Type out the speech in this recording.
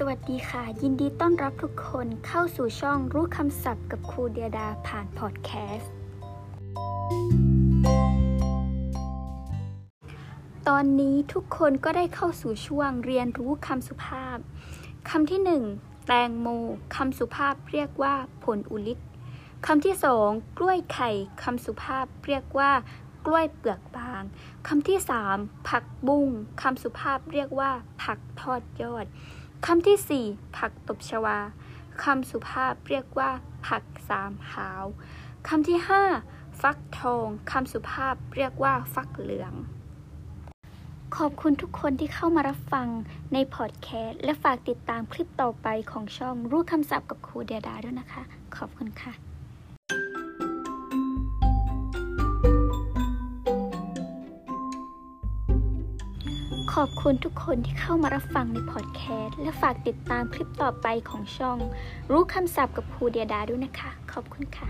สวัสดีค่ะ ยินดีต้อนรับทุกคนเข้าสู่ช่องรู้คำศัพท์กับครูเดียดาผ่านพอดแคสต์ ตอนนี้ทุกคนก็ได้เข้าสู่ช่วงเรียนรู้คำสุภาพคำที่หนึ่งแตงโมคำสุภาพเรียกว่าผลอุลิกคำที่สองกล้วยไข่คำสุภาพเรียกว่ากล้วยเปลือกบางคำที่สามผักบุ้งคำสุภาพเรียกว่าผักทอดยอด คำที่สี่ผักตบชวาคำสุภาพเรียกว่า ผักสามหาวคำที่ห้าฟักทองคำสุภาพเรียกว่า ฟักเหลือง ขอบคุณทุกคนที่เข้ามารับฟังในพอดแคสต์และฝากติดตามคลิปต่อไปของช่องรู้คำศัพท์กับครูเดียดาด้วยนะคะ ขอบคุณค่ะ อบคุณทุกคนที่เข้ามารับฟังในพอดแคสต์ และฝากติดตามคลิปต่อไปของช่อง รู้คำศัพท์กับครูเดียดาด้วยนะคะ ขอบคุณค่ะ